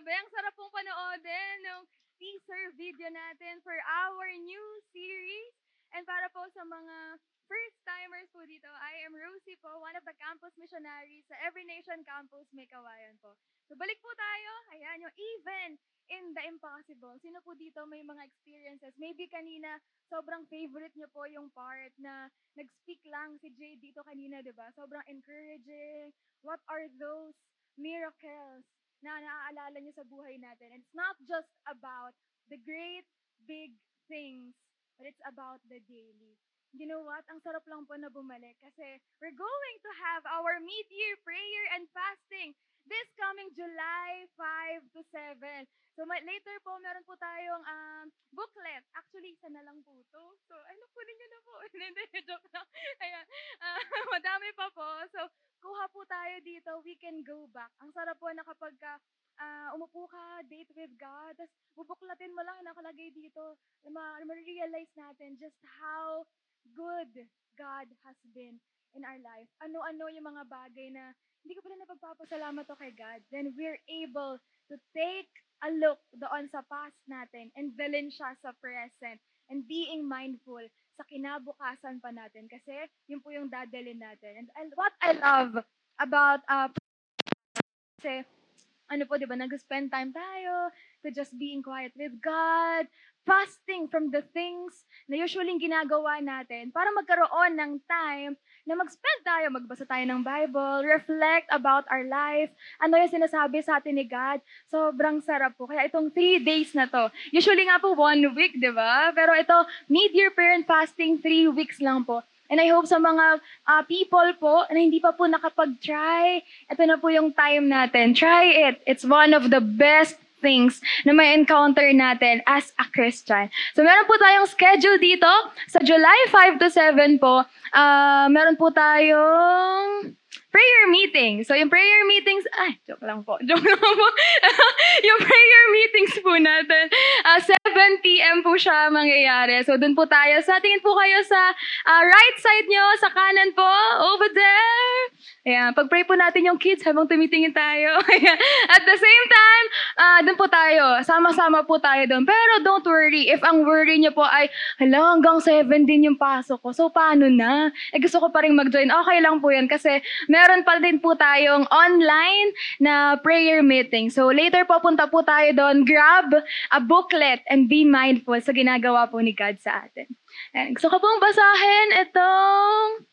Grabe, ang sarap pong panoodin ng teaser video natin for our new series. And para po sa mga first-timers po dito, I am Rosie po, one of the campus missionaries sa Every Nation Campus, May Kawayan po. So balik po tayo, ayan yung even in the impossible. Sino po dito may mga experiences? Maybe kanina, sobrang favorite niyo po yung part na nag-speak lang si Jay dito kanina, di ba? Sobrang encouraging. What are those miracles na naaalala niyo sa buhay natin. And it's not just about the great, big things, but it's about the daily. You know what? Ang sarap lang po na bumalik kasi we're going to have our mid-year prayer and fasting this coming July 5 to 7. So later po, meron po tayong um, booklet. Actually, isa na lang po to. So, ano po ninyo na po? Hindi, joke lang. Ayan. Uh, madami pa po. So, kuha po tayo dito, we can go back. Ang sarap po na kapag ka, uh, umupo ka, date with God, tapos bubuklatin mo lang nakalagay dito, ma-realize natin just how good God has been in our life. Ano-ano yung mga bagay na hindi ko pala napagpapasalamat to kay God. Then we're able to take a look doon sa past natin and dalhin siya sa present and being mindful sa kinabukasan pa natin kasi yun po yung dadalhin natin. And, and what I love about uh, kasi ano po, di ba, nag-spend time tayo to just being quiet with God, fasting from the things na usually ginagawa natin para magkaroon ng time na mag-spend tayo, magbasa tayo ng Bible, reflect about our life, ano yung sinasabi sa atin ni God. Sobrang sarap po. Kaya itong three days na to, usually nga po one week, di ba? Pero ito, mid-year parent fasting, three weeks lang po. And I hope sa mga uh, people po na hindi pa po nakapag-try, ito na po yung time natin. Try it. It's one of the best things na may encounter natin as a Christian. So meron po tayong schedule dito sa July 5 to 7 po. Uh, meron po tayong prayer meeting. So, yung prayer meetings, ay, joke lang po, joke lang po. yung prayer meetings po natin, uh, 7 p.m. po siya mangyayari. So, dun po tayo. Sa, tingin po kayo sa uh, right side nyo, sa kanan po, over there. Ayan, pag-pray po natin yung kids habang tumitingin tayo. At the same time, uh, dun po tayo. Sama-sama po tayo dun. Pero don't worry, if ang worry nyo po ay, hala, hanggang 7 din yung pasok ko. So, paano na? Eh, gusto ko pa rin mag-join. Okay lang po yan kasi meron pa din po tayong online na prayer meeting. So later po punta po tayo doon, grab a booklet and be mindful sa ginagawa po ni God sa atin. And gusto ko pong basahin itong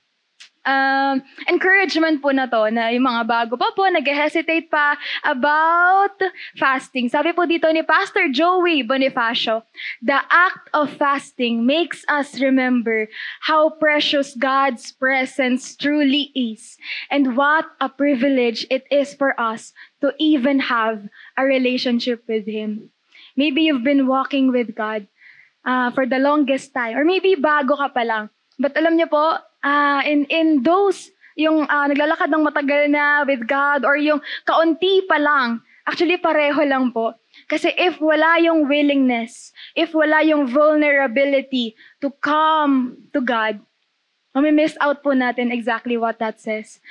um, encouragement po na to na yung mga bago pa po, nag-hesitate pa about fasting. Sabi po dito ni Pastor Joey Bonifacio, the act of fasting makes us remember how precious God's presence truly is and what a privilege it is for us to even have a relationship with Him. Maybe you've been walking with God uh, for the longest time or maybe bago ka pa lang. But alam niyo po, uh, in, in those, yung uh, naglalakad ng matagal na with God or yung kaunti pa lang, actually pareho lang po. Kasi if wala yung willingness, if wala yung vulnerability to come to God, mami-miss out po natin exactly what that says.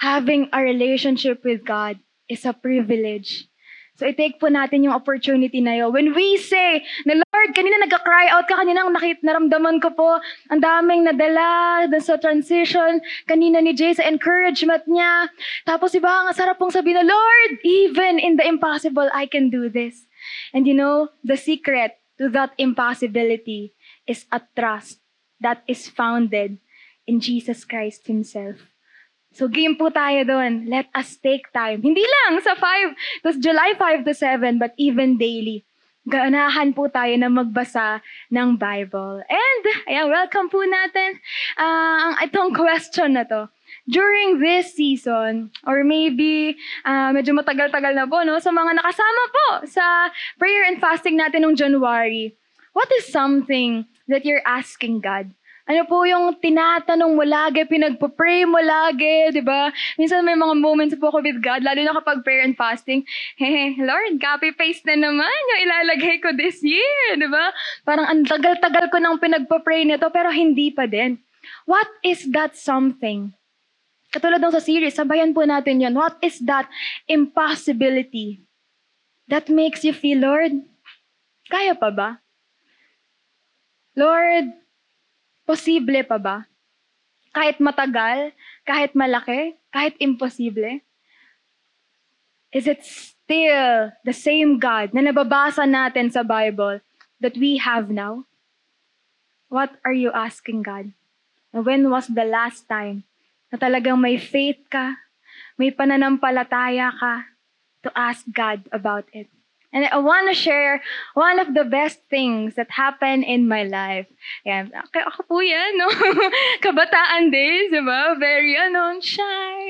Having a relationship with God is a privilege. So, i-take po natin yung opportunity na yun. When we say, na Lord, kanina nagka-cry out ka, kanina nakit, naramdaman ko po, ang daming nadala dun sa transition, kanina ni Jay sa encouragement niya. Tapos iba, ang sarap pong sabihin na, Lord, even in the impossible, I can do this. And you know, the secret to that impossibility is a trust that is founded in Jesus Christ Himself. So game po tayo doon. Let us take time. Hindi lang sa 5, tapos July 5 to 7, but even daily. Ganahan po tayo na magbasa ng Bible. And, ayan, welcome po natin uh, ang itong question na to. During this season, or maybe uh, medyo matagal-tagal na po, no, sa mga nakasama po sa prayer and fasting natin noong January, what is something that you're asking God ano po yung tinatanong mo lagi, pinagpo-pray mo lagi, di ba? Minsan may mga moments po ako with God, lalo na kapag prayer and fasting. Hey, Lord, copy-paste na naman yung ilalagay ko this year, di ba? Parang ang tagal-tagal ko nang pinagpo-pray nito, pero hindi pa din. What is that something? Katulad ng sa series, sabayan po natin yon. What is that impossibility that makes you feel, Lord, kaya pa ba? Lord, posible pa ba? Kahit matagal, kahit malaki, kahit imposible? Is it still the same God na nababasa natin sa Bible that we have now? What are you asking God? When was the last time na talagang may faith ka, may pananampalataya ka to ask God about it? And I want to share one of the best things that happened in my life. Yan. Ako, po yan, no? Kabataan days, di ba? Very, ano, shy.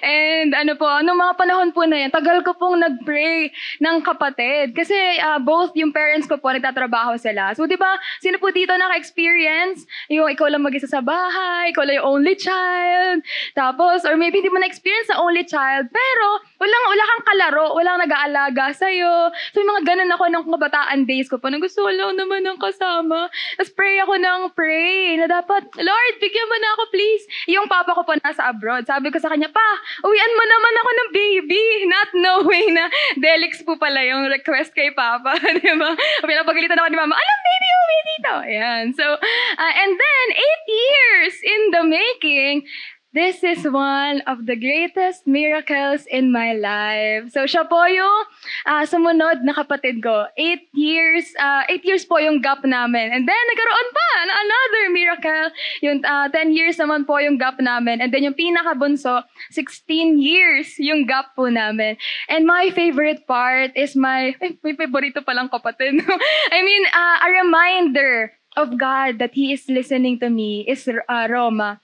And ano po, nung mga panahon po na yan, tagal ko pong nag-pray ng kapatid. Kasi uh, both yung parents ko po, nagtatrabaho sila. So, di ba, sino po dito naka-experience? Yung ikaw lang mag-isa sa bahay, ikaw lang yung only child. Tapos, or maybe hindi mo na-experience na only child. Pero, walang, wala kang kalaro, walang nag-aalaga sa'yo So, yung mga ganun ako ng kabataan days ko po, na gusto ko lang naman ng kasama. Tapos pray ako ng pray, na dapat, Lord, bigyan mo na ako please. Yung papa ko po nasa abroad. Sabi ko sa kanya, pa, uwian mo naman ako ng baby. Not knowing na Delix po pala yung request kay papa. di ba? Pinapagalitan ako ni mama, alam baby, uwi dito. Ayan. So, uh, and then, eight years in the making, This is one of the greatest miracles in my life. So siya po yung uh, sumunod na kapatid ko. Eight years, uh, eight years po yung gap namin. And then nagkaroon pa another miracle. Yung uh, 10 years naman po yung gap namin. And then yung pinakabunso, 16 years yung gap po namin. And my favorite part is my, ay, may favorito palang kapatid. I mean, uh, a reminder of God that He is listening to me is uh, Roma.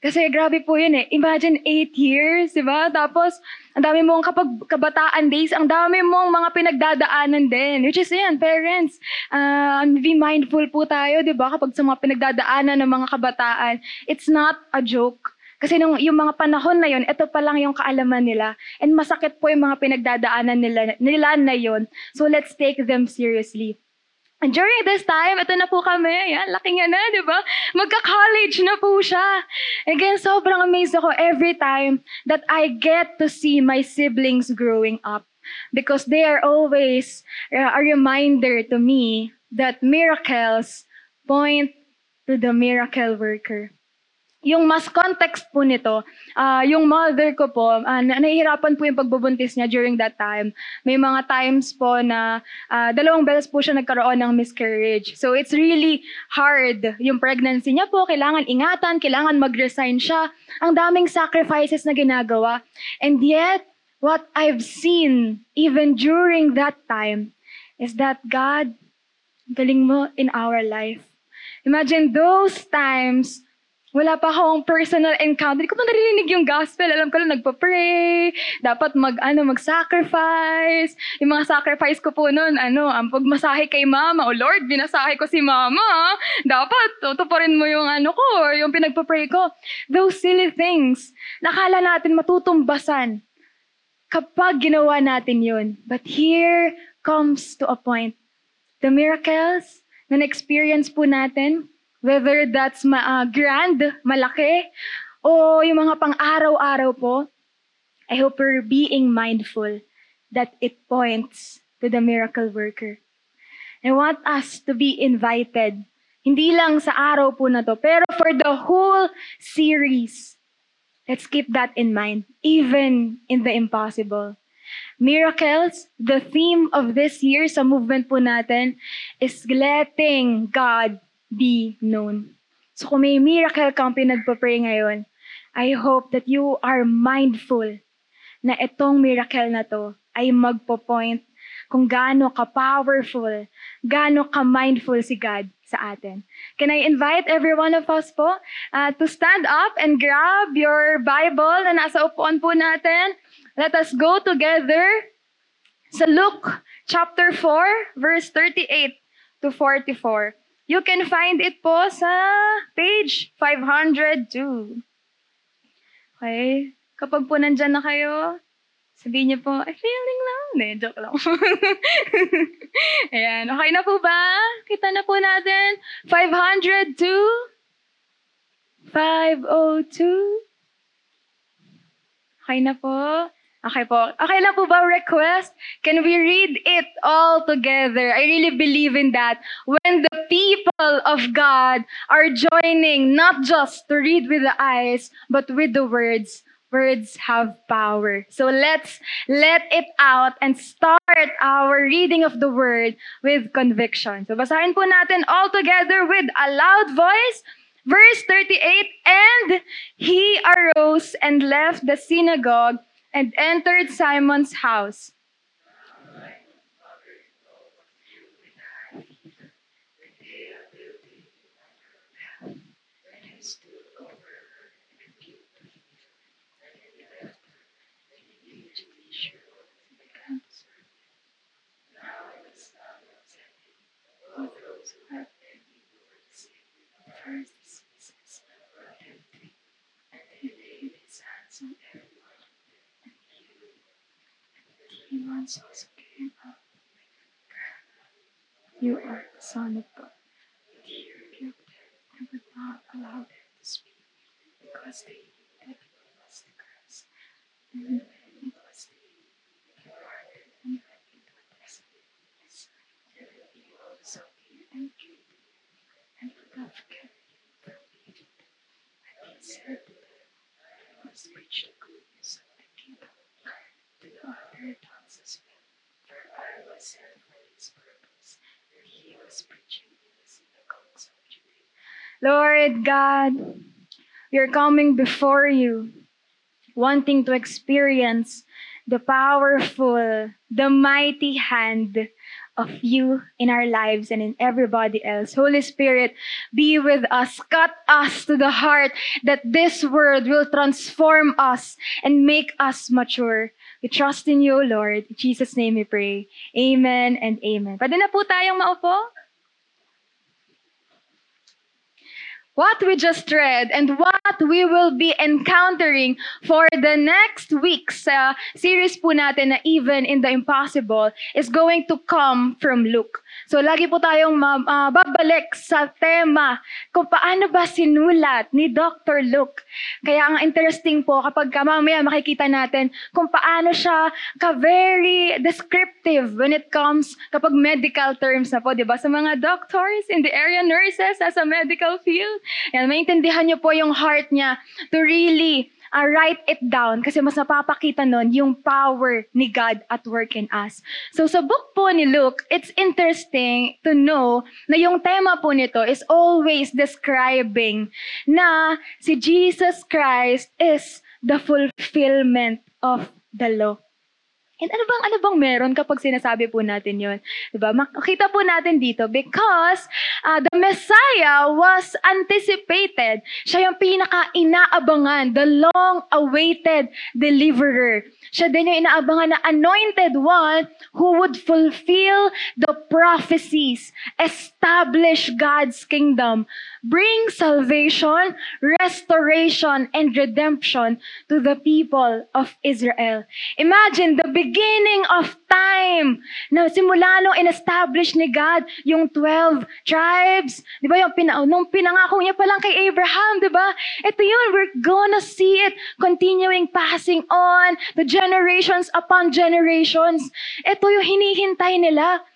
Kasi grabe po yun eh. Imagine 8 years, di ba? Tapos, ang dami mong kapag kabataan days, ang dami mong mga pinagdadaanan din. Which is yan, parents, uh, be mindful po tayo, di ba? Kapag sa mga pinagdadaanan ng mga kabataan, it's not a joke. Kasi nung, yung mga panahon na yon, ito pa lang yung kaalaman nila. And masakit po yung mga pinagdadaanan nila, nila na yon. So let's take them seriously. And during this time, ito na po kami. Yan, laki nga na, di ba? Magka-college na po siya. Again, sobrang amazed ako every time that I get to see my siblings growing up. Because they are always a reminder to me that miracles point to the miracle worker yung mas context po nito, uh, yung mother ko po, uh, nahihirapan po yung pagbubuntis niya during that time. May mga times po na uh, dalawang beses po siya nagkaroon ng miscarriage. So it's really hard. Yung pregnancy niya po, kailangan ingatan, kailangan mag-resign siya. Ang daming sacrifices na ginagawa. And yet, what I've seen even during that time is that God, galing mo in our life. Imagine those times wala pa akong personal encounter. Hindi ko pa naririnig yung gospel. Alam ko lang, nagpa-pray. Dapat mag, ano, mag-sacrifice. Yung mga sacrifice ko po noon, ano, ang pagmasahe kay mama. Oh Lord, binasahe ko si mama. Dapat, tutuparin mo yung ano ko, yung pinagpa-pray ko. Those silly things. Nakala natin matutumbasan kapag ginawa natin yun. But here comes to a point. The miracles na na-experience po natin, Whether that's ma- uh, grand, malaki, o yung mga pang-araw-araw po, I hope we're being mindful that it points to the miracle worker. I want us to be invited, hindi lang sa araw po na to, pero for the whole series. Let's keep that in mind, even in the impossible. Miracles, the theme of this year sa movement po natin is letting God be known. So kung may miracle kang pinagpa-pray ngayon, I hope that you are mindful na itong miracle na to ay magpo-point kung gaano ka-powerful, gaano ka-mindful si God sa atin. Can I invite every one of us po uh, to stand up and grab your Bible na nasa upuan po natin. Let us go together sa Luke chapter 4, verse 38 to 44. You can find it po sa page 502. Okay? Kapag po nandyan na kayo, sabihin niyo po, I feeling lang. Hindi, joke lang. Ayan. Okay na po ba? Kita na po natin. 502. 502. Okay na po. Okay po. Okay lang po ba request? Can we read it all together? I really believe in that. When the people of God are joining, not just to read with the eyes, but with the words, words have power. So let's let it out and start our reading of the word with conviction. So basahin po natin all together with a loud voice. Verse 38, and he arose and left the synagogue and entered Simon's house. Also came out. You are the Son of God. He rebuked them would not allow them to speak, because they knew that it was the curse. And it was the departed and went into a desolate came and came and would not forget from Egypt. And he said to them, I must preach the good news of the kingdom to the other tongues as well. For I was sent for this purpose. And he was preaching in the synagogues of Judea. Lord God, we are coming before you, wanting to experience the powerful, the mighty hand of you in our lives and in everybody else. Holy Spirit, be with us, cut us to the heart that this word will transform us and make us mature. We trust in you, Lord. In Jesus' name we pray. Amen and amen. Pwede na po tayong maupo? What we just read and what we will be encountering for the next week's uh, series po natin na Even in the Impossible is going to come from Luke. So lagi po tayong babalik sa tema kung paano ba sinulat ni Dr. Luke. Kaya ang interesting po kapag ka mamaya makikita natin kung paano siya ka-very descriptive when it comes kapag medical terms na po, di ba? Sa mga doctors in the area, nurses, as a medical field, yan, maintindihan niyo po yung heart niya to really uh, write it down kasi mas napapakita nun yung power ni God at work in us. So sa book po ni Luke, it's interesting to know na yung tema po nito is always describing na si Jesus Christ is the fulfillment of the law. And ano bang, ano bang meron kapag sinasabi po natin yon? Diba? Makita po natin dito because uh, the Messiah was anticipated. Siya yung pinaka-inaabangan, the long-awaited deliverer. Siya din yung inaabangan na anointed one who would fulfill the prophecies, establish God's kingdom, bring salvation, restoration, and redemption to the people of Israel. Imagine the big beginning of time na simula nung in-establish ni God yung 12 tribes. Di ba yung pina, nung pinangako niya pa lang kay Abraham, di ba? Ito yun, we're gonna see it continuing passing on to generations upon generations. Ito yung hinihintay nila.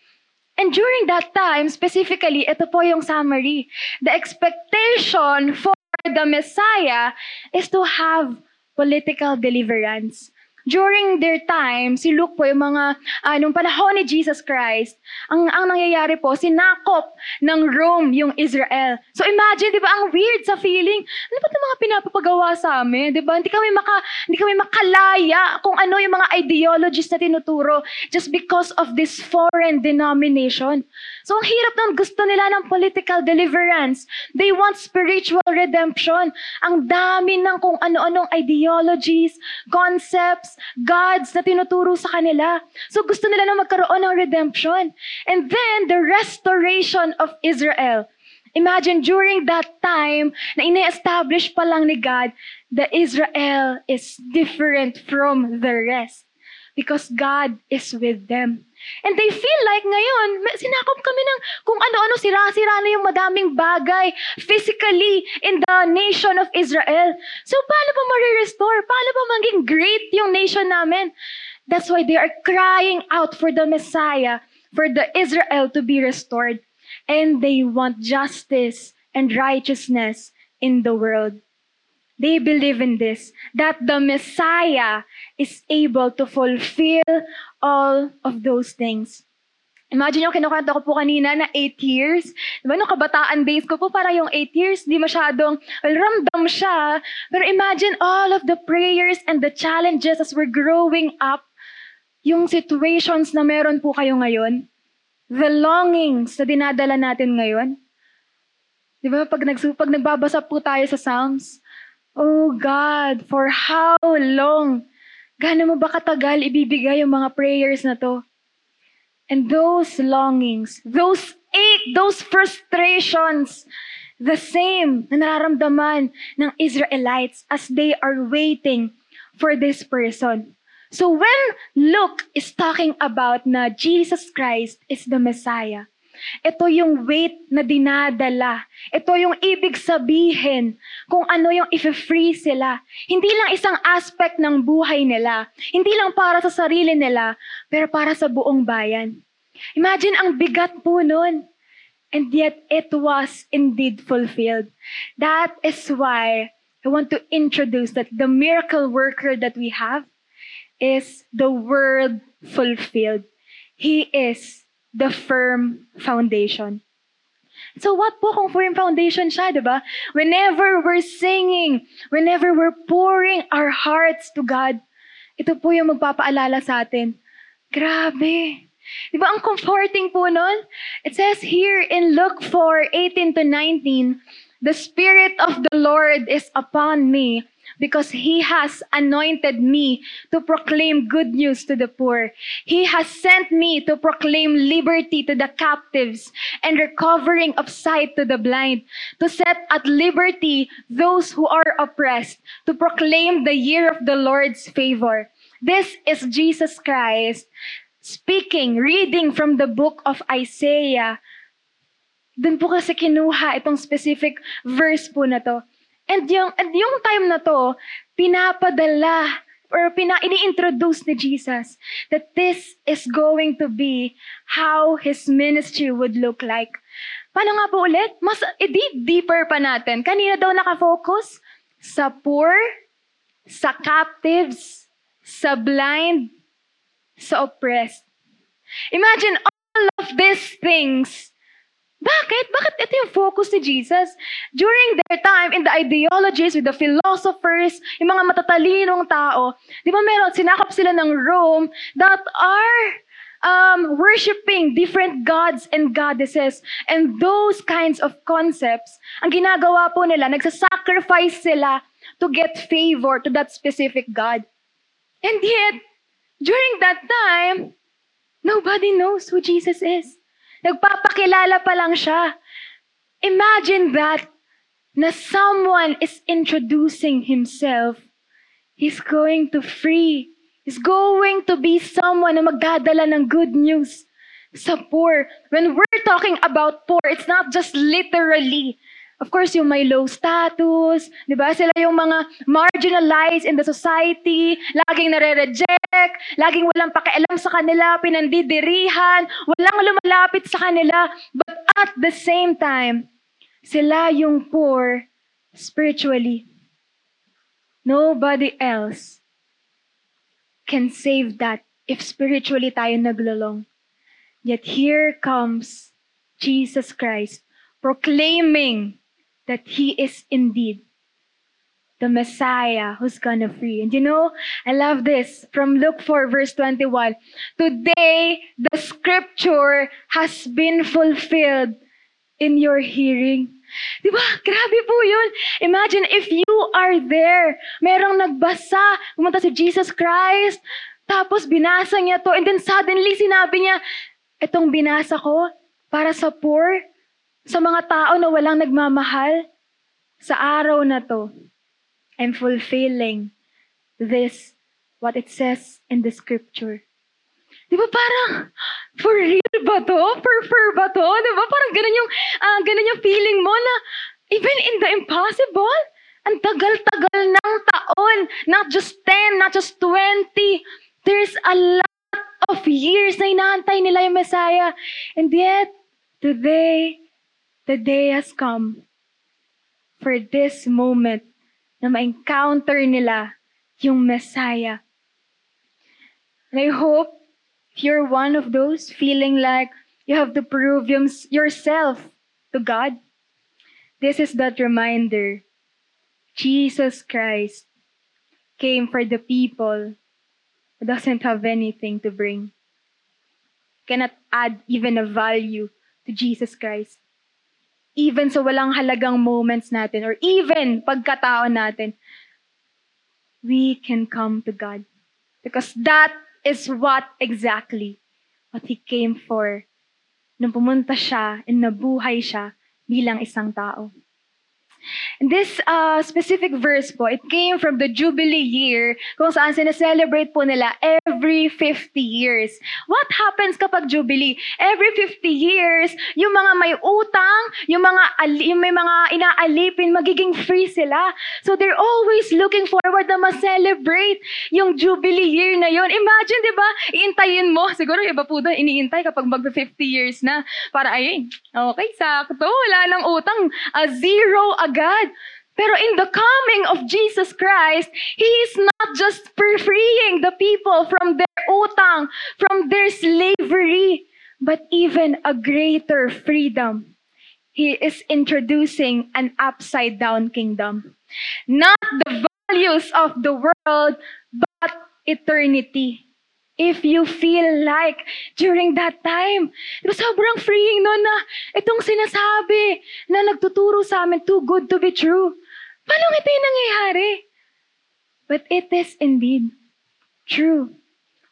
And during that time, specifically, ito po yung summary. The expectation for the Messiah is to have political deliverance during their time, si Luke po, yung mga, uh, nung panahon ni Jesus Christ, ang, ang nangyayari po, sinakop ng Rome yung Israel. So imagine, di ba, ang weird sa feeling, ano ba itong mga pinapapagawa sa amin? Di ba? Hindi kami, maka, hindi kami makalaya kung ano yung mga ideologies na tinuturo just because of this foreign denomination. So ang hirap nun, gusto nila ng political deliverance. They want spiritual redemption. Ang dami ng kung ano-anong ideologies, concepts, gods na tinuturo sa kanila. So gusto nila na magkaroon ng redemption. And then, the restoration of Israel. Imagine during that time na ina-establish pa lang ni God, the Israel is different from the rest. because God is with them. And they feel like ngayon, sinakop kami ng kung ano-ano, sira-sira na yung madaming bagay physically in the nation of Israel. So paano ba ma-restore? Paano ba maging great yung nation namin? That's why they are crying out for the Messiah, for the Israel to be restored. And they want justice and righteousness in the world. They believe in this, that the Messiah is able to fulfill all of those things. Imagine yung kinukwento ko po kanina na 8 years. Diba, nung kabataan days ko po, para yung 8 years, di masyadong, well, ramdam siya. Pero imagine all of the prayers and the challenges as we're growing up. Yung situations na meron po kayo ngayon. The longings na dinadala natin ngayon. Di ba, pag, nag, pag nagbabasa po tayo sa Psalms, Oh God, for how long? Gaano mo ba katagal ibibigay yung mga prayers na to? And those longings, those ache, those frustrations, the same na nararamdaman ng Israelites as they are waiting for this person. So when Luke is talking about na Jesus Christ is the Messiah, ito yung weight na dinadala. Ito yung ibig sabihin kung ano yung if-free sila. Hindi lang isang aspect ng buhay nila. Hindi lang para sa sarili nila, pero para sa buong bayan. Imagine ang bigat po nun. And yet it was indeed fulfilled. That is why I want to introduce that the miracle worker that we have is the word fulfilled. He is the firm foundation. So what po kung firm foundation siya, di ba? Whenever we're singing, whenever we're pouring our hearts to God, ito po yung magpapaalala sa atin. Grabe. Di ba ang comforting po nun? It says here in Luke 4, 18 to 19, The Spirit of the Lord is upon me because he has anointed me to proclaim good news to the poor. He has sent me to proclaim liberty to the captives and recovering of sight to the blind, to set at liberty those who are oppressed, to proclaim the year of the Lord's favor. This is Jesus Christ speaking, reading from the book of Isaiah. Doon po kasi kinuha itong specific verse po na to. And yung, and yung time na to, pinapadala or pina, ini-introduce ni Jesus that this is going to be how His ministry would look like. Paano nga po ulit? Mas i-deep deeper pa natin. Kanina daw nakafocus sa poor, sa captives, sa blind, sa oppressed. Imagine all of these things Bakit? Bakit ito yung focus ni Jesus? During their time, in the ideologies, with the philosophers, yung mga matatalinong tao, di ba meron, sinakop sila ng Rome that are um, worshiping different gods and goddesses. And those kinds of concepts, ang ginagawa po nila, nagsasacrifice sila to get favor to that specific God. And yet, during that time, nobody knows who Jesus is. Nagpapakilala pa lang siya. Imagine that na someone is introducing himself. He's going to free. He's going to be someone na magdadala ng good news sa poor. When we're talking about poor, it's not just literally Of course, yung may low status, di ba? Sila yung mga marginalized in the society, laging nare-reject, laging walang pakialam sa kanila, pinandidirihan, walang lumalapit sa kanila. But at the same time, sila yung poor spiritually. Nobody else can save that if spiritually tayo naglulong. Yet here comes Jesus Christ proclaiming that He is indeed the Messiah who's gonna free. And you know, I love this from Luke 4, verse 21. Today, the scripture has been fulfilled in your hearing. Di ba? Grabe po yun. Imagine if you are there, merong nagbasa, pumunta si Jesus Christ, tapos binasa niya to, and then suddenly sinabi niya, itong binasa ko para sa poor, sa mga tao na walang nagmamahal, sa araw na to, I'm fulfilling this what it says in the scripture. Di ba parang, for real ba to? For for ba to? Di ba parang ganun yung, uh, ganun yung feeling mo na even in the impossible, ang tagal-tagal ng taon, not just 10, not just 20, there's a lot of years na inaantay nila yung Messiah. And yet, today, the day has come for this moment na ma-encounter nila yung Messiah. And I hope you're one of those feeling like you have to prove yourself to God, this is that reminder. Jesus Christ came for the people who doesn't have anything to bring. Cannot add even a value to Jesus Christ even sa walang halagang moments natin or even pagkatao natin, we can come to God. Because that is what exactly what He came for nung pumunta siya and nabuhay siya bilang isang tao. This uh, specific verse po, it came from the Jubilee year kung saan sineselebrate po nila every 50 years. What happens kapag Jubilee? Every 50 years, yung mga may utang, yung mga yung may mga inaalipin, magiging free sila. So they're always looking forward na ma-celebrate yung Jubilee year na yon. Imagine, di ba? Iintayin mo. Siguro iba po doon, iniintay kapag mag 50 years na. Para ay, okay, sakto. Wala nang utang. A zero agad. Pero in the coming of Jesus Christ, He is not just freeing the people from their utang, from their slavery, but even a greater freedom. He is introducing an upside down kingdom. Not the values of the world, but eternity. If you feel like during that time, di ba sobrang freeing no na itong sinasabi na nagtuturo sa amin too good to be true. Paano ito yung nangyayari? But it is indeed true.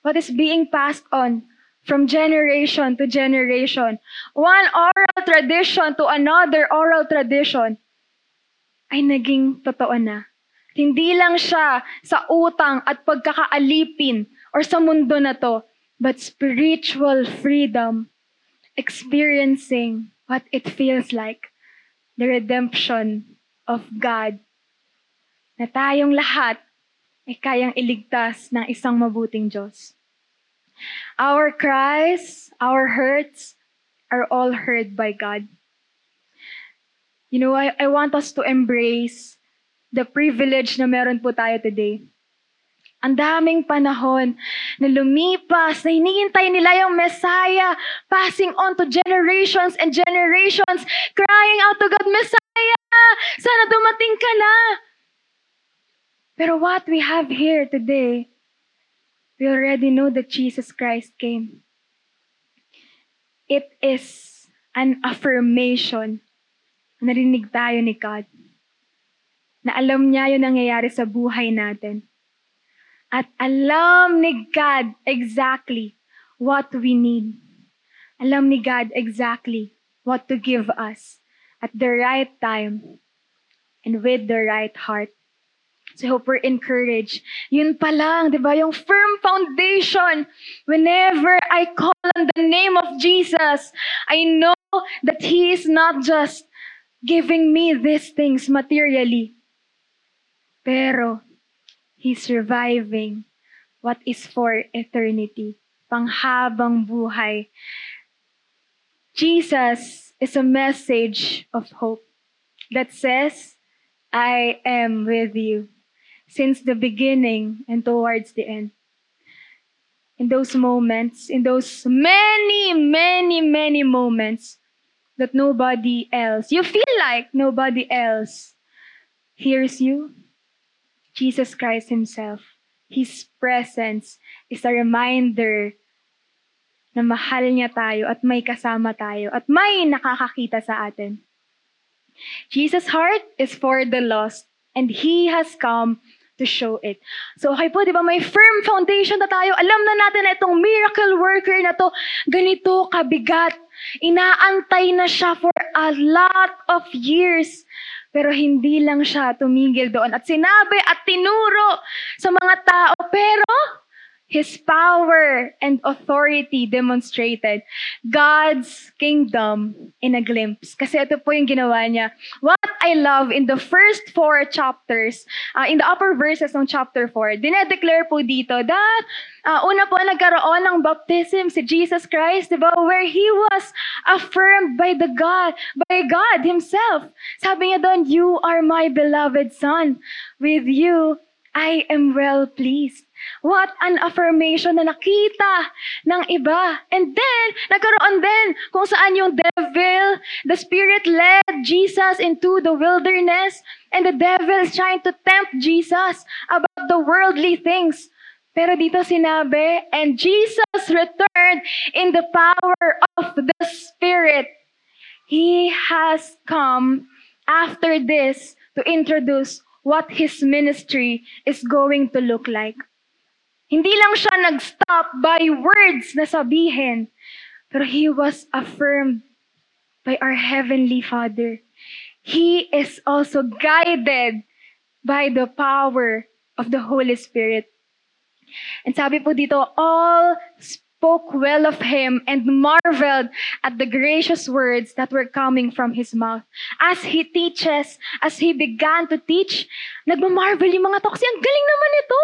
What is being passed on from generation to generation, one oral tradition to another oral tradition, ay naging totoo na. Hindi lang siya sa utang at pagkakaalipin or sa mundo na to, but spiritual freedom, experiencing what it feels like, the redemption of God na tayong lahat ay kayang iligtas ng isang mabuting Diyos. Our cries, our hurts are all heard by God. You know, I, I want us to embrace the privilege na meron po tayo today. Ang daming panahon na lumipas, na hinihintay nila yung Messiah, passing on to generations and generations, crying out to God, Messiah, sana dumating ka na. Pero what we have here today, we already know that Jesus Christ came. It is an affirmation. Narinig tayo ni God. Na alam niya yung nangyayari sa buhay natin at alam ni God exactly what we need. Alam ni God exactly what to give us at the right time and with the right heart. So I hope we're encouraged. Yun pa lang, di ba? Yung firm foundation. Whenever I call on the name of Jesus, I know that He is not just giving me these things materially. Pero He's reviving what is for eternity, panghabang buhay. Jesus is a message of hope that says, I am with you since the beginning and towards the end. In those moments, in those many, many, many moments that nobody else, you feel like nobody else hears you, Jesus Christ Himself. His presence is a reminder na mahal niya tayo at may kasama tayo at may nakakakita sa atin. Jesus' heart is for the lost and He has come to show it. So okay po, di ba may firm foundation na tayo. Alam na natin na itong miracle worker na to, ganito kabigat. Inaantay na siya for a lot of years Pero hindi lang siya tumigil doon at sinabi at tinuro sa mga tao, pero his power and authority demonstrated God's kingdom in a glimpse. Kasi ito po yung ginawa niya. What I love in the first four chapters, uh, in the upper verses ng chapter 4, dinedeclare po dito that uh, una po nagkaroon ng baptism si Jesus Christ, di ba? Where He was affirmed by the God, by God Himself. Sabi niya doon, You are my beloved Son. With you, I am well pleased. What an affirmation na nakita ng iba. And then, nagkaroon din kung saan yung devil, the spirit led Jesus into the wilderness and the devil is trying to tempt Jesus about the worldly things. Pero dito sinabi, and Jesus returned in the power of the Spirit. He has come after this to introduce what his ministry is going to look like. Hindi lang siya nag-stop by words na sabihin, pero he was affirmed by our Heavenly Father. He is also guided by the power of the Holy Spirit. And sabi po dito, all spoke well of him and marveled at the gracious words that were coming from his mouth. As he teaches, as he began to teach, nagmamarvel yung mga tao kasi ang galing naman ito.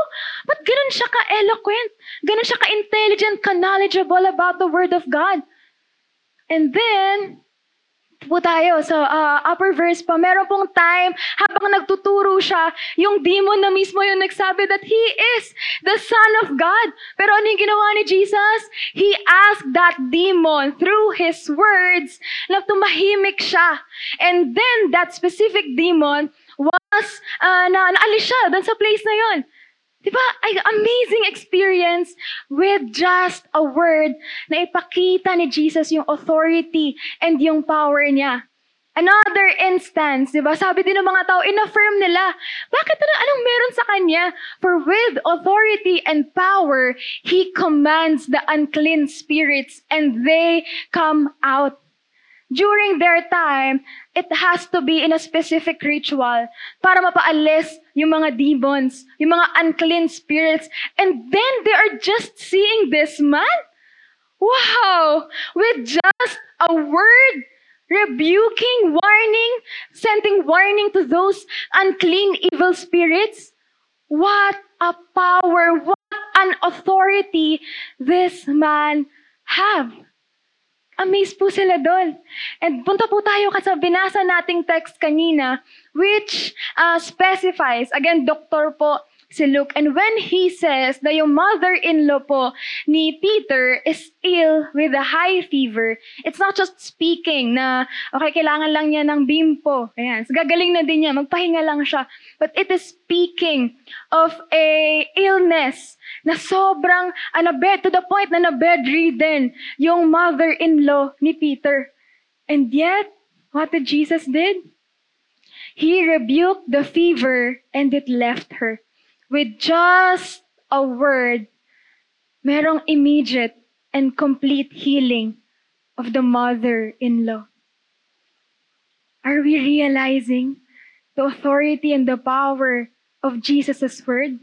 Ba't ganun siya ka-eloquent? Ganun siya ka-intelligent, ka-knowledgeable about the word of God? And then, po tayo sa uh, upper verse pa, meron pong time habang nagtuturo siya, yung demon na mismo yung nagsabi that he is the Son of God. Pero ano yung ginawa ni Jesus? He asked that demon through his words na tumahimik siya. And then that specific demon was, uh, na, naalis siya doon sa place na yon. Diba? Ay, amazing experience with just a word na ipakita ni Jesus yung authority and yung power niya. Another instance, di ba? Sabi din ng mga tao, in-affirm nila, bakit ano, anong meron sa kanya? For with authority and power, He commands the unclean spirits and they come out during their time, it has to be in a specific ritual para mapaalis yung mga demons, yung mga unclean spirits. And then they are just seeing this man. Wow! With just a word, rebuking, warning, sending warning to those unclean evil spirits. What a power, what an authority this man have. Amazed po sila doon. And punta po tayo kasi binasa nating text kanina which uh, specifies, again, doktor po si Luke. And when he says na yung mother-in-law po ni Peter is ill with a high fever, it's not just speaking na, okay, kailangan lang niya ng bimpo. Ayan. Gagaling na din niya. Magpahinga lang siya. But it is speaking of a illness na sobrang, uh, na bed, to the point na na bedridden yung mother-in-law ni Peter. And yet, what did Jesus did? He rebuked the fever and it left her with just a word, merong immediate and complete healing of the mother-in-law. Are we realizing the authority and the power of Jesus' word?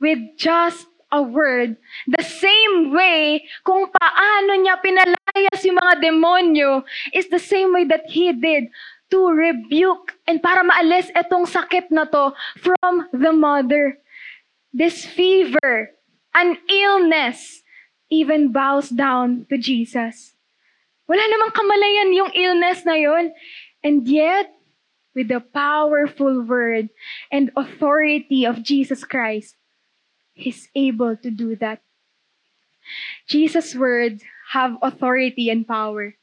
With just a word, the same way kung paano niya pinalayas yung mga demonyo is the same way that He did to rebuke and para maalis itong sakit na to from the mother. This fever, an illness, even bows down to Jesus. Wala namang kamalayan yung illness na yon. And yet, with the powerful word and authority of Jesus Christ, He's able to do that. Jesus' words have authority and power.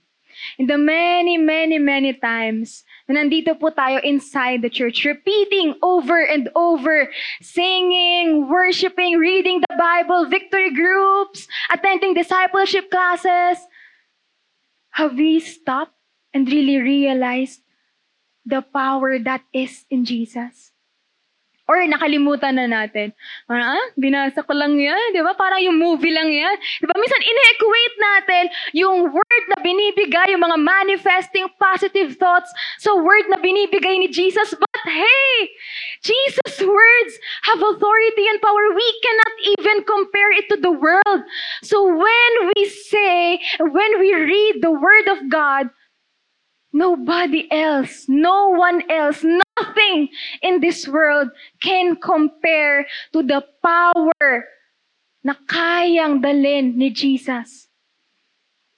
In the many, many, many times na nandito po tayo inside the church, repeating over and over, singing, worshiping, reading the Bible, victory groups, attending discipleship classes, have we stopped and really realized the power that is in Jesus? Or nakalimutan na natin. Parang, ah, binasa ko lang yan. Di ba? Parang yung movie lang yan. Di ba? Minsan, ine-equate natin yung word na binibigay, yung mga manifesting positive thoughts sa word na binibigay ni Jesus. But hey, Jesus' words have authority and power. We cannot even compare it to the world. So when we say, when we read the word of God, Nobody else, no one else, nothing in this world can compare to the power na kayang dalin ni Jesus.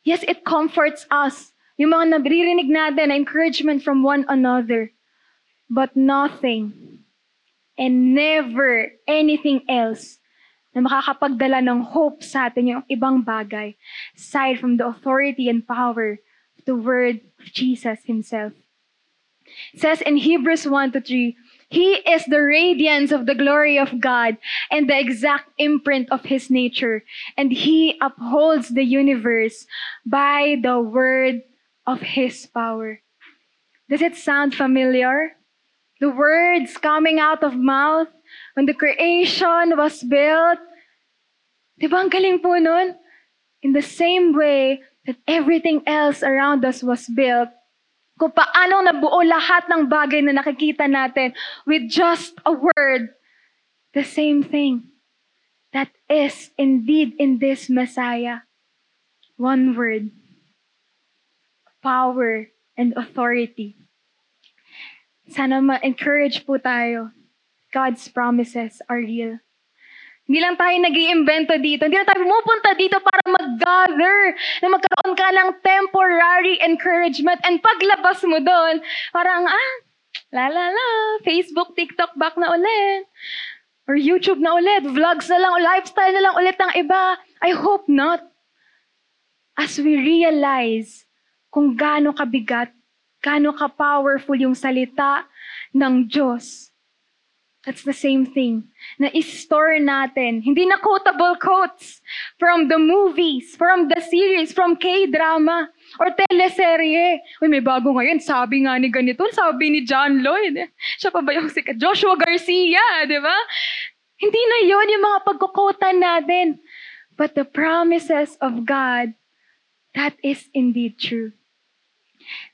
Yes, it comforts us. Yung mga nabririnig natin na encouragement from one another. But nothing and never anything else na makakapagdala ng hope sa atin yung ibang bagay aside from the authority and power of the word Jesus himself. It says in Hebrews 1 to 3, He is the radiance of the glory of God and the exact imprint of His nature, and He upholds the universe by the word of His power. Does it sound familiar? The words coming out of mouth when the creation was built. Di ba ang po nun? In the same way that everything else around us was built, kung paano nabuo lahat ng bagay na nakikita natin with just a word, the same thing. That is indeed in this Messiah. One word. Power and authority. Sana ma-encourage po tayo. God's promises are real. Hindi lang tayo nag iimbento dito. Hindi lang tayo pumupunta dito para mag-gather, na magkaroon ka ng temporary encouragement. And paglabas mo doon, parang, ah, la la la, Facebook, TikTok, back na ulit. Or YouTube na ulit, vlogs na lang, lifestyle na lang ulit ng iba. I hope not. As we realize kung gaano kabigat, gaano ka-powerful yung salita ng Diyos, That's the same thing. Na i-store natin. Hindi na quotable quotes from the movies, from the series, from K-drama, or teleserye. Uy, may bago ngayon. Sabi nga ni ganito, sabi ni John Lloyd. Siya pa ba yung sikat? Joshua Garcia, di ba? Hindi na yon yung mga pagkukotan natin. But the promises of God, that is indeed true.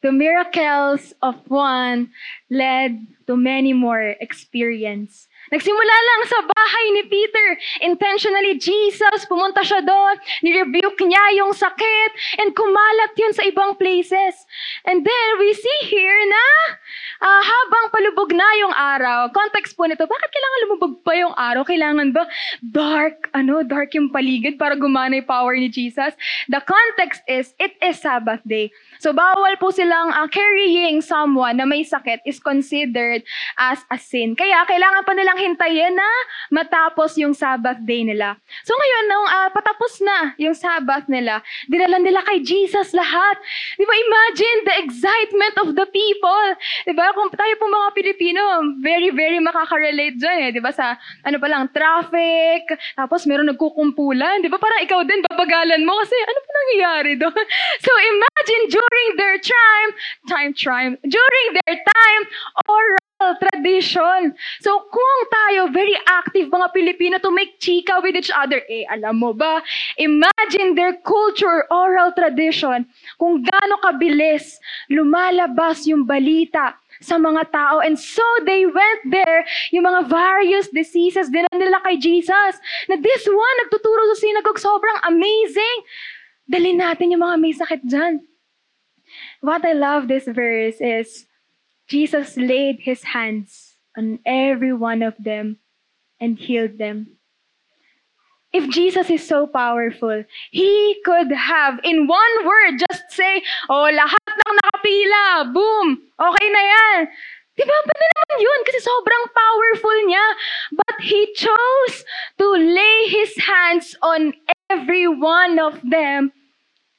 The miracles of one led to many more experience. Nagsimula lang sa bahay ni Peter. Intentionally, Jesus, pumunta siya doon, nirebuke niya yung sakit, and kumalat yun sa ibang places. And then, we see here na uh, habang palubog na yung araw, context po nito, bakit kailangan lumubog pa yung araw? Kailangan ba dark, ano, dark yung paligid para gumana yung power ni Jesus? The context is, it is Sabbath day. So, bawal po silang uh, carrying someone na may sakit is considered as a sin. Kaya, kailangan pa nilang hintayin na matapos yung Sabbath day nila. So, ngayon, nung uh, patapos na yung Sabbath nila, dinala nila kay Jesus lahat. Di ba, imagine the excitement of the people. Di ba, kung tayo po mga Pilipino, very, very makaka-relate dyan eh. Di ba, sa, ano pa lang, traffic, tapos meron nagkukumpulan. Di ba, parang ikaw din, babagalan mo kasi ano pa nangyayari doon? So, imagine, during their time, time, time, during their time, oral tradition. So, kung tayo, very active mga Pilipino to make chika with each other, eh, alam mo ba, imagine their culture, oral tradition, kung gaano kabilis lumalabas yung balita sa mga tao. And so they went there, yung mga various diseases, din nila kay Jesus. Na this one, nagtuturo sa synagogue, sobrang amazing. Dali natin yung mga may sakit dyan. What I love this verse is Jesus laid his hands on every one of them and healed them. If Jesus is so powerful, He could have, in one word, just say, oh, lahat ng nakapila, boom, okay na yan. Di ba? Pwede naman yun kasi sobrang powerful niya. But He chose to lay His hands on every one of them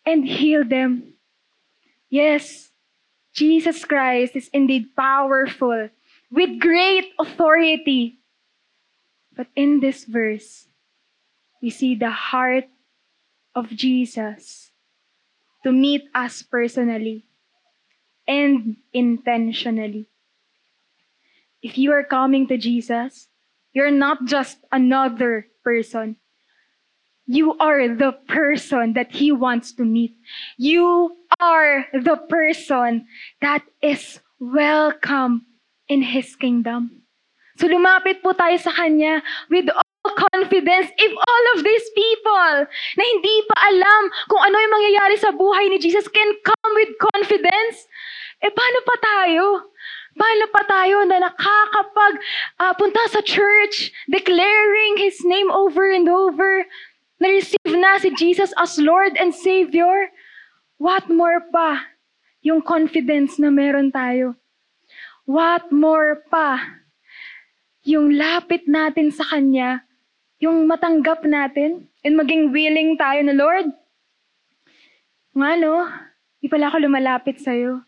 and heal them. Yes, Jesus Christ is indeed powerful with great authority. But in this verse, we see the heart of Jesus to meet us personally and intentionally. if you are coming to Jesus, you're not just another person. You are the person that He wants to meet. You are the person that is welcome in His kingdom. So lumapit po tayo sa Kanya with all confidence if all of these people na hindi pa alam kung ano yung mangyayari sa buhay ni Jesus can come with confidence, eh paano pa tayo? Paano pa tayo na nakakapag uh, punta sa church, declaring His name over and over, na-receive na si Jesus as Lord and Savior? What more pa yung confidence na meron tayo? What more pa yung lapit natin sa Kanya, yung matanggap natin, and maging willing tayo na, Lord, nga no, di pala ako lumalapit sa'yo.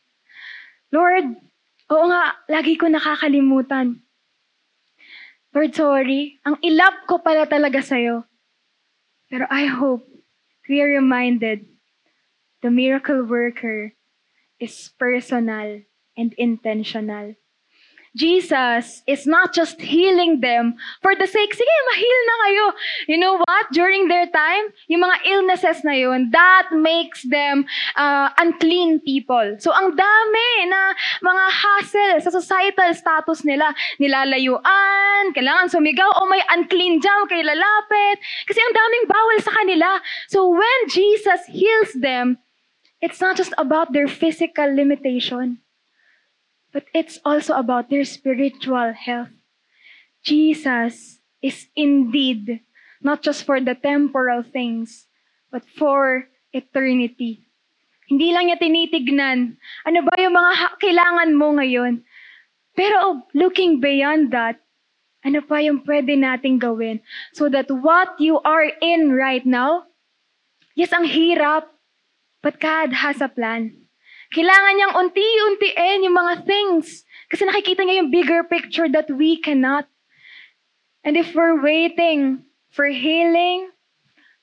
Lord, oo nga, lagi ko nakakalimutan. Lord, sorry. Ang ilap ko pala talaga sa'yo. Pero I hope we are reminded the miracle worker is personal and intentional. Jesus is not just healing them for the sake, sige, ma-heal na kayo. You know what? During their time, yung mga illnesses na yun, that makes them uh, unclean people. So, ang dami na mga hassle sa societal status nila. Nilalayuan, kailangan sumigaw, o may unclean jam, kay lalapit. Kasi ang daming bawal sa kanila. So, when Jesus heals them, it's not just about their physical limitation but it's also about their spiritual health. Jesus is indeed not just for the temporal things, but for eternity. Hindi lang niya tinitignan, ano ba yung mga kailangan mo ngayon? Pero looking beyond that, ano pa yung pwede nating gawin so that what you are in right now, yes, ang hirap, but God has a plan. Kailangan niyang unti-untiin yung mga things. Kasi nakikita niya yung bigger picture that we cannot. And if we're waiting for healing,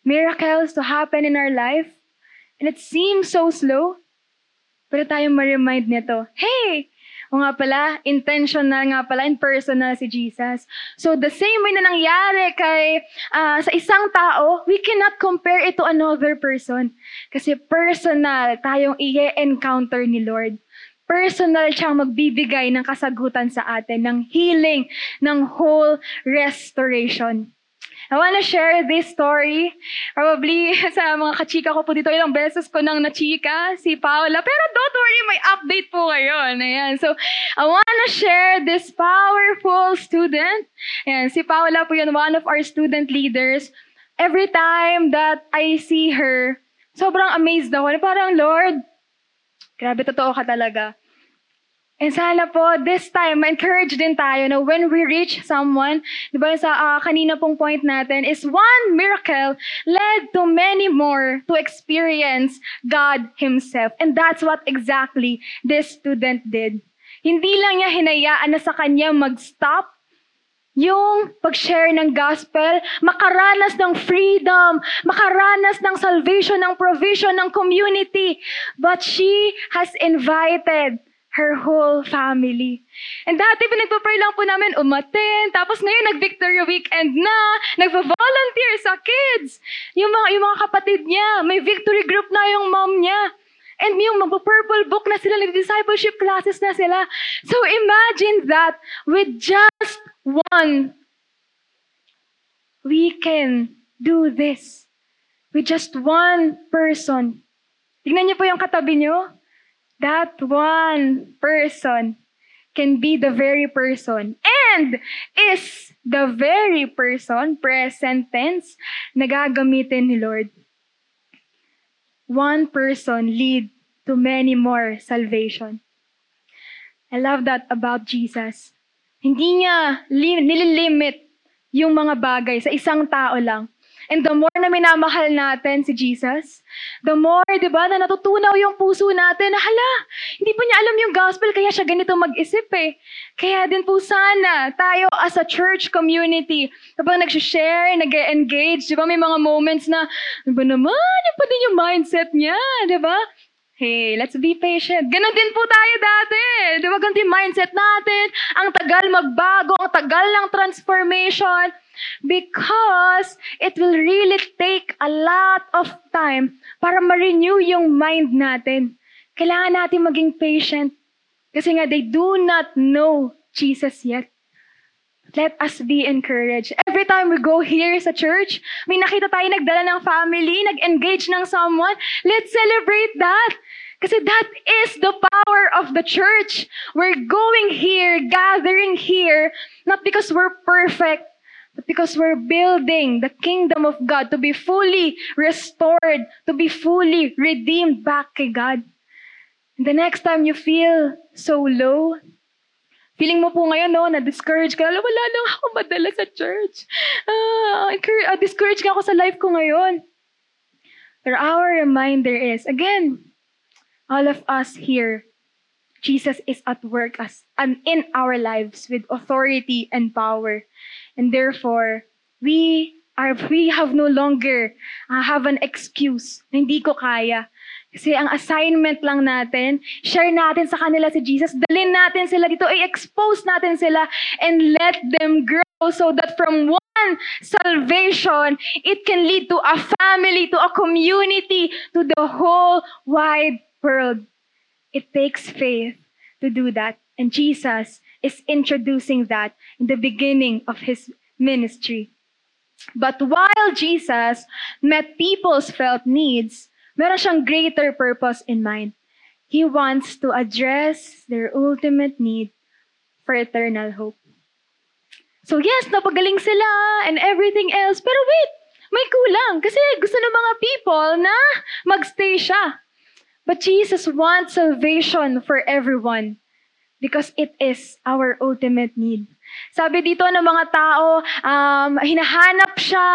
miracles to happen in our life, and it seems so slow, pero tayo ma-remind nito, hey, o nga pala, intentional nga pala, and personal si Jesus. So the same way na nangyari kay uh, sa isang tao, we cannot compare it to another person. Kasi personal tayong i-encounter ni Lord. Personal siyang magbibigay ng kasagutan sa atin, ng healing, ng whole restoration. I want to share this story. Probably sa mga kachika ko po dito, ilang beses ko nang nachika si Paula. Pero don't worry, may update po ngayon. Ayan. So, I want to share this powerful student. Ayan, si Paula po yun, one of our student leaders. Every time that I see her, sobrang amazed ako. Parang, Lord, grabe, totoo ka talaga. And sana po, this time, ma-encourage din tayo na when we reach someone, di ba sa uh, kanina pong point natin, is one miracle led to many more to experience God Himself. And that's what exactly this student did. Hindi lang niya hinayaan na sa kanya mag-stop yung pag-share ng gospel, makaranas ng freedom, makaranas ng salvation, ng provision, ng community. But she has invited her whole family. And dati pinagpa-pray lang po namin umaten, tapos ngayon nag-victory weekend na, nagpa-volunteer sa kids. Yung mga, yung mga kapatid niya, may victory group na yung mom niya. And yung magpa-purple book na sila, nag-discipleship classes na sila. So imagine that with just one, we can do this. With just one person. Tignan niyo po yung katabi niyo that one person can be the very person and is the very person, present tense, na gagamitin ni Lord. One person lead to many more salvation. I love that about Jesus. Hindi niya nililimit yung mga bagay sa isang tao lang. And the more na minamahal natin si Jesus, the more, di ba, na natutunaw yung puso natin na, hala, hindi pa niya alam yung gospel, kaya siya ganito mag-isip eh. Kaya din po sana, tayo as a church community, kapag nag-share, nag-engage, di ba, may mga moments na, ano ba naman, yung pa din yung mindset niya, di ba? Hey, let's be patient. Ganon din po tayo dati. Di ba? Ganon din mindset natin. Ang tagal magbago, ang tagal ng transformation. Because it will really take a lot of time para ma-renew yung mind natin. Kailangan natin maging patient. Kasi nga, they do not know Jesus yet. Let us be encouraged. Every time we go here sa church, may nakita tayo nagdala ng family, nag-engage ng someone, let's celebrate that. Kasi that is the power of the church. We're going here, gathering here, not because we're perfect, but because we're building the kingdom of God to be fully restored, to be fully redeemed back to God. And the next time you feel so low, feeling mo po ngayon, no, na-discourage ka, wala lang ako madala sa church. Uh, uh, discouraged ka ako sa life ko ngayon. But our reminder is, again, all of us here, Jesus is at work as and in our lives with authority and power. And therefore, we are we have no longer uh, have an excuse na hindi ko kaya. Kasi ang assignment lang natin, share natin sa kanila si Jesus, dalin natin sila dito, i-expose natin sila, and let them grow so that from one salvation, it can lead to a family, to a community, to the whole wide world. It takes faith to do that. And Jesus is introducing that in the beginning of his ministry. But while Jesus met people's felt needs, meron siyang greater purpose in mind. He wants to address their ultimate need for eternal hope. So yes, napagaling sila and everything else. Pero wait, may kulang. Kasi gusto ng mga people na magstay siya. But Jesus wants salvation for everyone because it is our ultimate need. Sabi dito ng mga tao, um, hinahanap siya,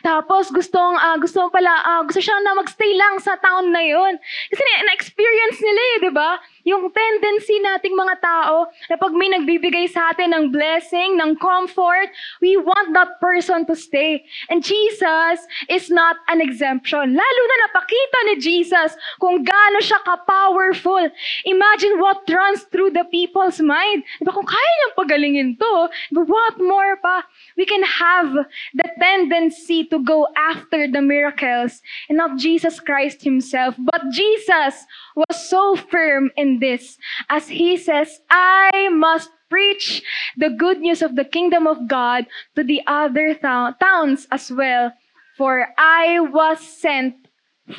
tapos gustong, uh, gusto pala, uh, gusto siya na magstay lang sa town na yon. Kasi na-experience nila eh, di ba? Yung tendency nating mga tao na pag may nagbibigay sa atin ng blessing, ng comfort, we want that person to stay. And Jesus is not an exemption. Lalo na napakita ni Jesus kung gaano siya ka-powerful. Imagine what runs through the people's mind. Diba kung kaya niyang pagalingin to, what more pa? We can have the tendency to go after the miracles and not Jesus Christ himself. But Jesus was so firm in this as he says, I must preach the good news of the kingdom of God to the other towns as well, for I was sent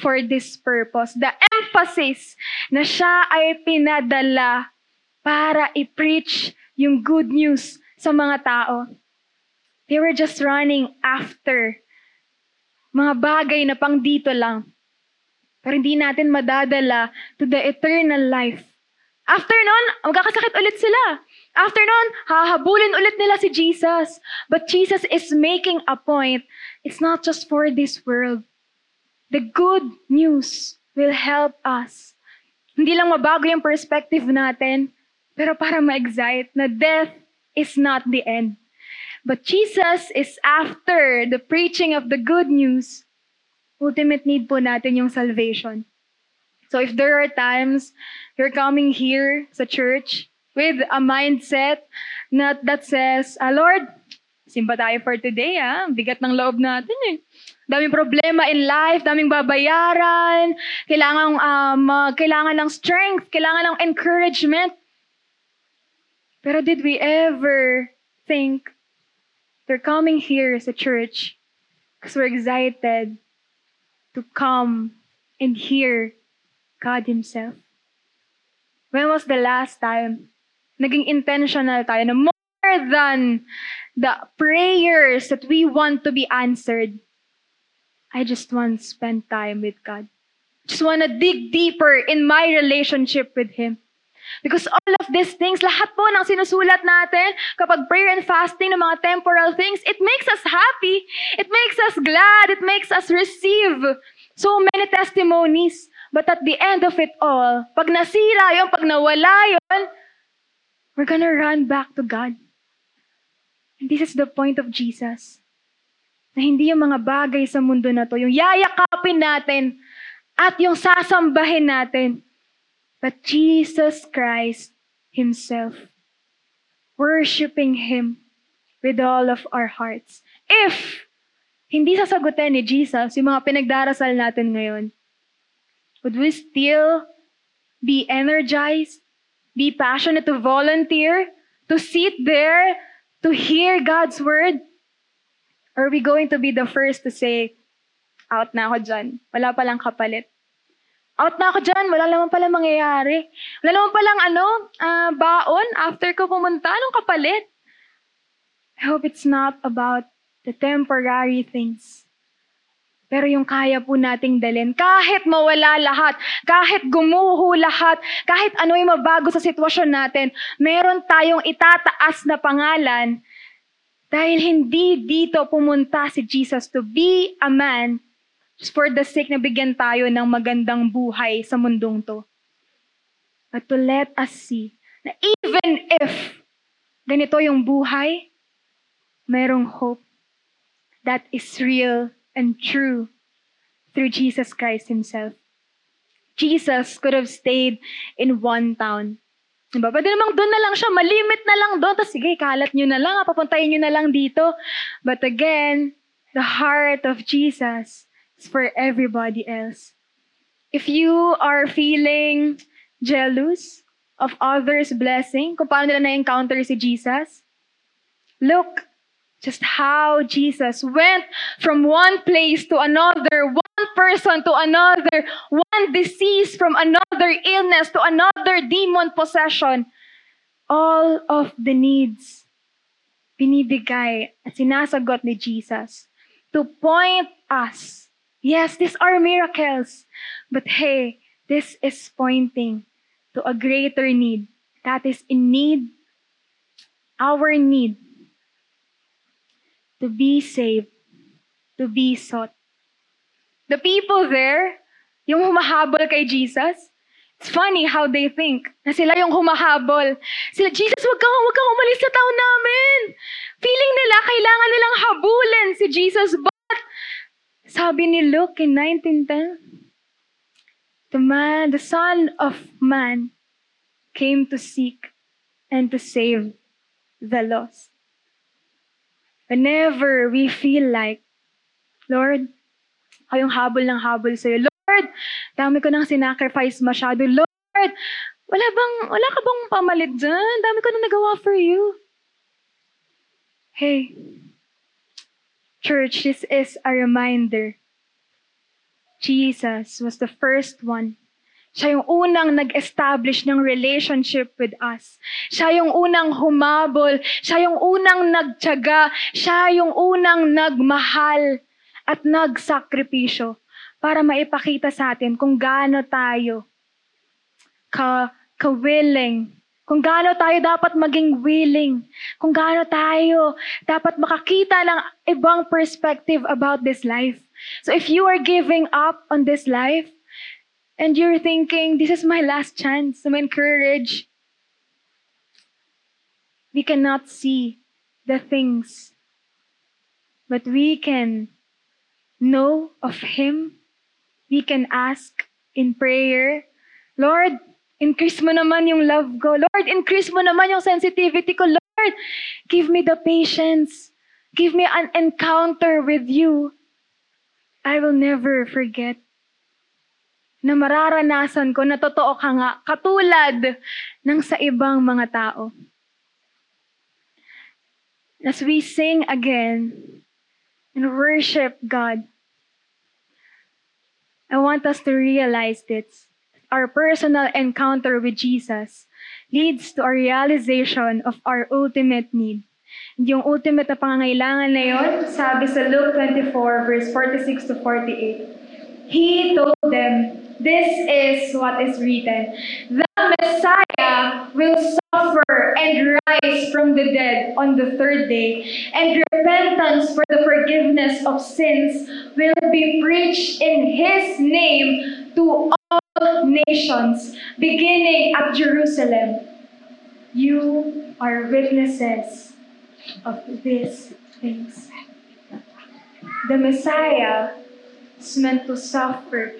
for this purpose. The emphasis na siya ay pinadala para i-preach yung good news sa mga tao. They were just running after mga bagay na pang dito lang. Pero hindi natin madadala to the eternal life. After nun, magkakasakit ulit sila. After nun, hahabulin ulit nila si Jesus. But Jesus is making a point. It's not just for this world. The good news will help us. Hindi lang mabago yung perspective natin, pero para ma-excite na death is not the end. But Jesus is after the preaching of the good news ultimate need po natin yung salvation. So if there are times you're coming here sa church with a mindset not that says, ah, Lord, simba tayo for today, ah. Bigat ng loob natin eh. Daming problema in life, daming babayaran, kailangan, um, uh, kailangan ng strength, kailangan ng encouragement. Pero did we ever think they're coming here as a church because we're excited to come and hear God Himself? When was the last time naging intentional tayo na more than the prayers that we want to be answered, I just want to spend time with God. Just want to dig deeper in my relationship with Him. Because all of these things, lahat po ng sinusulat natin, kapag prayer and fasting ng mga temporal things, it makes us happy. It makes us glad. It makes us receive so many testimonies. But at the end of it all, pag nasira yon, pag nawala yon, we're gonna run back to God. And this is the point of Jesus. Na hindi yung mga bagay sa mundo na to, yung yayakapin natin at yung sasambahin natin, but Jesus Christ Himself. Worshipping Him with all of our hearts. If hindi sasagutin ni Jesus yung mga pinagdarasal natin ngayon, would we still be energized, be passionate to volunteer, to sit there, to hear God's word? Or are we going to be the first to say, out na ako dyan, wala palang kapalit? Out na ako dyan, wala naman pala mangyayari. Wala naman palang ano, uh, baon after ko pumunta, anong kapalit? I hope it's not about the temporary things. Pero yung kaya po nating dalin, kahit mawala lahat, kahit gumuho lahat, kahit ano yung mabago sa sitwasyon natin, meron tayong itataas na pangalan dahil hindi dito pumunta si Jesus to be a man for the sake na bigyan tayo ng magandang buhay sa mundong to. But to let us see na even if ganito yung buhay, merong hope that is real and true through Jesus Christ Himself. Jesus could have stayed in one town. Diba? Pwede namang doon na lang siya, malimit na lang doon. Tapos sige, kalat nyo na lang, papuntayin nyo na lang dito. But again, the heart of Jesus for everybody else. If you are feeling jealous of others' blessing, kung paano nila na-encounter si Jesus, look Just how Jesus went from one place to another, one person to another, one disease from another illness to another demon possession. All of the needs binibigay at sinasagot ni Jesus to point us. Yes, these are miracles. But hey, this is pointing to a greater need. That is in need, our need to be saved, to be sought. The people there, yung humahabol kay Jesus, it's funny how they think na sila yung humahabol. Sila, Jesus, wag kang, wag kang umalis sa town namin. Feeling nila, kailangan nilang habulin si Jesus. Sabi ni Luke in 1910, the man, the Son of Man came to seek and to save the lost. Whenever we feel like, Lord, kayong habol ng habol sa'yo. Lord, dami ko nang sinacrifice masyado. Lord, wala bang, wala ka bang pamalit dyan? Dami ko nang nagawa for you. Hey, church, this is a reminder. Jesus was the first one siya yung unang nag-establish ng relationship with us. Siya yung unang humabol. Siya yung unang nagtyaga. Siya yung unang nagmahal at nagsakripisyo para maipakita sa atin kung gaano tayo ka, ka-willing kung gaano tayo dapat maging willing. Kung gaano tayo dapat makakita ng ibang perspective about this life. So if you are giving up on this life, and you're thinking, this is my last chance to encourage, we cannot see the things, but we can know of Him. We can ask in prayer, Lord, increase mo naman yung love ko. Lord, increase mo naman yung sensitivity ko. Lord, give me the patience. Give me an encounter with you. I will never forget na mararanasan ko na totoo ka nga, katulad ng sa ibang mga tao. As we sing again and worship God, I want us to realize this. Our personal encounter with Jesus leads to a realization of our ultimate need. And Yung ultimate na pangangailangan na yon, sabi sa Luke 24, verse 46 to 48. He told them, This is what is written. The Messiah will suffer and rise from the dead on the third day, and repentance for the forgiveness of sins will be preached in his name to all nations, beginning at Jerusalem. You are witnesses of these things. The Messiah is meant to suffer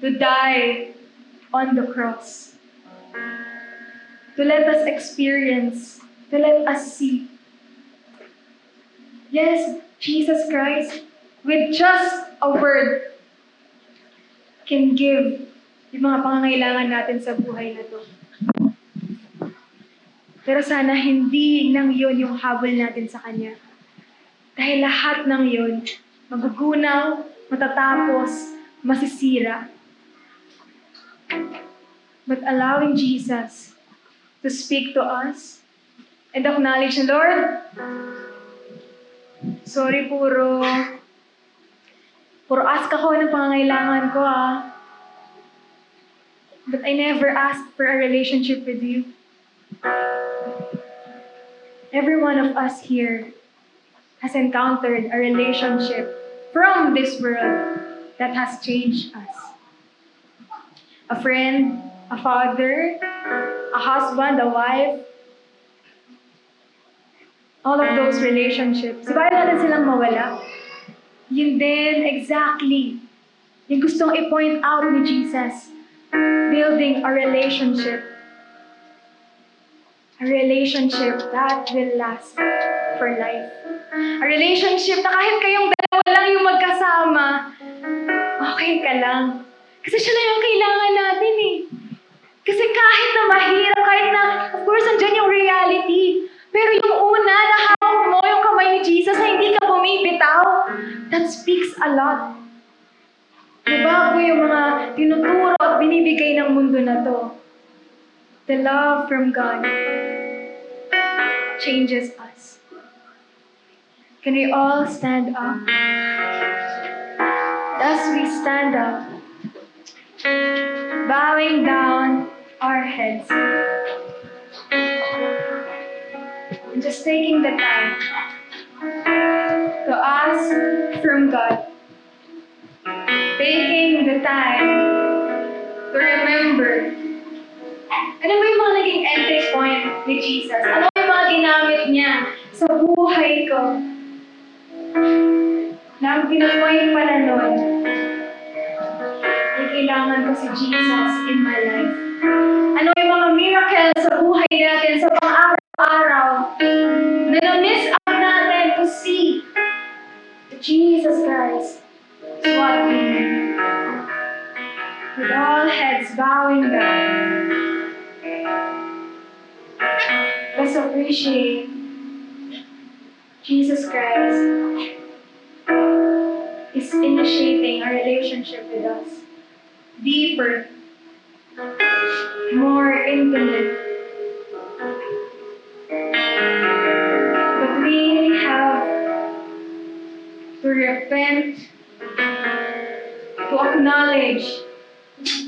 to die on the cross. To let us experience, to let us see. Yes, Jesus Christ, with just a word, can give yung mga pangangailangan natin sa buhay na to. Pero sana hindi nang yun yung habol natin sa Kanya. Dahil lahat ng yun, magugunaw, matatapos, masisira. But allowing Jesus to speak to us and acknowledge, Lord, sorry puro, puro ask ako ng pangangailangan ko ah. But I never asked for a relationship with you. Every one of us here has encountered a relationship from this world that has changed us. A friend, a father, a husband, a wife, all of those relationships. Di ba natin silang mawala? Yun din, exactly. Yung gustong i-point out ni Jesus. Building a relationship. A relationship that will last for life. A relationship na kahit kayong dalawa lang yung magkasama, okay ka lang. Kasi siya lang yung kailangan natin eh. Kasi kahit na mahirap, kahit na, of course, andyan yung reality. Pero yung una, yung kamay ni Jesus na hindi ka bumibitaw, that speaks a lot. Diba po yung mga tinuturo at binibigay ng mundo na to? The love from God changes us. Can we all stand up? As we stand up, bowing down our heads, and just taking the time to ask from God, taking the time to remember ano ba yung mga naging entry point ni Jesus? Ano ba yung mga ginamit niya sa buhay ko? Na ang pinapoint pala nun, kailangan ko si Jesus in my life. Ano yung mga miracles sa buhay natin sa pang-araw-araw na na-miss see Jesus Christ is what. With all heads bowing down, let's appreciate Jesus Christ is initiating a relationship with us. Deeper, more intimate. Repent, to acknowledge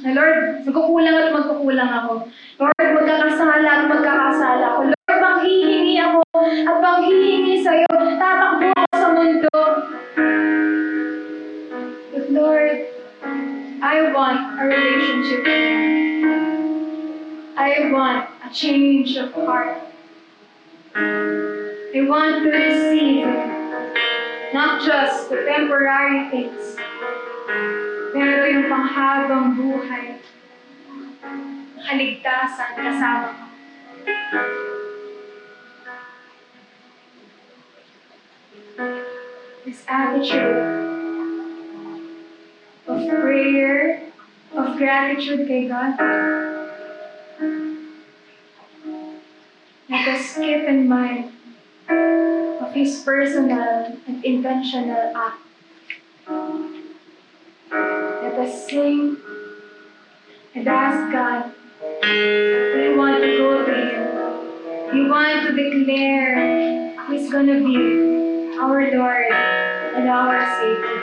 na Lord, magkukulang at magkukulang ako. Lord, magkakasala at magkakasala ako. Lord, manghihingi ako at manghihingi sa'yo. Tatakbo ako sa mundo. But Lord, I want a relationship with you. I want a change of heart. I want to receive not just the temporary things, pero yung panghabang buhay, kaligtasan kasama ko. This attitude of prayer, of gratitude kay God, let us keep in mind His personal and intentional act let us sing and ask God. We want to go to Him. We want to declare He's gonna be our Lord and our Savior.